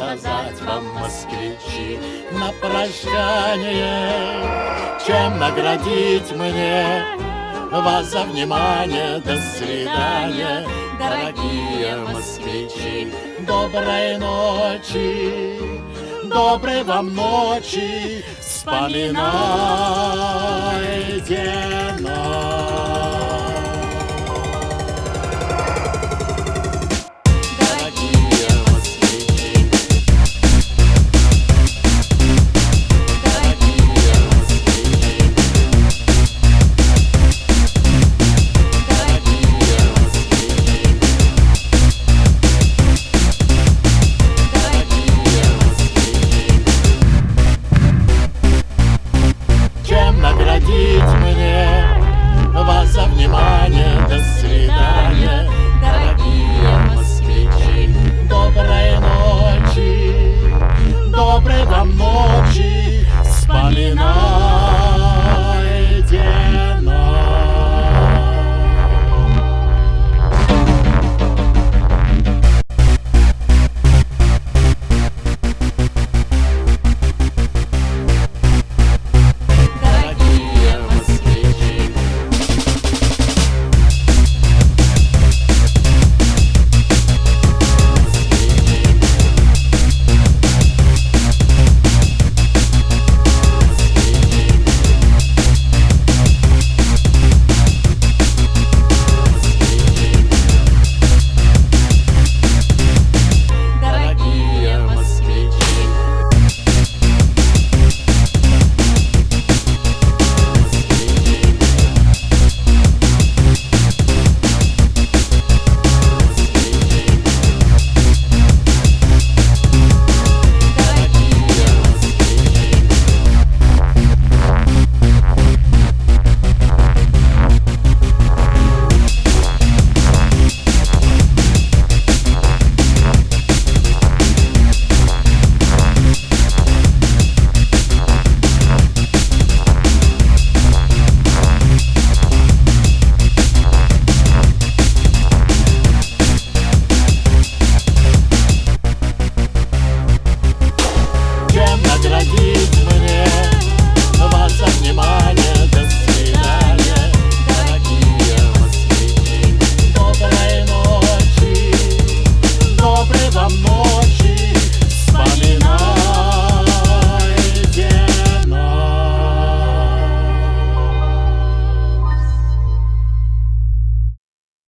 сказать вам, москвичи, на прощание, чем наградить мне вас за внимание. До свидания, дорогие москвичи, доброй ночи, доброй вам ночи, вспоминайте наградить мне вас за внимание. До свидания, дорогие москвичи. Доброй ночи, доброй вам ночи, вспоминай.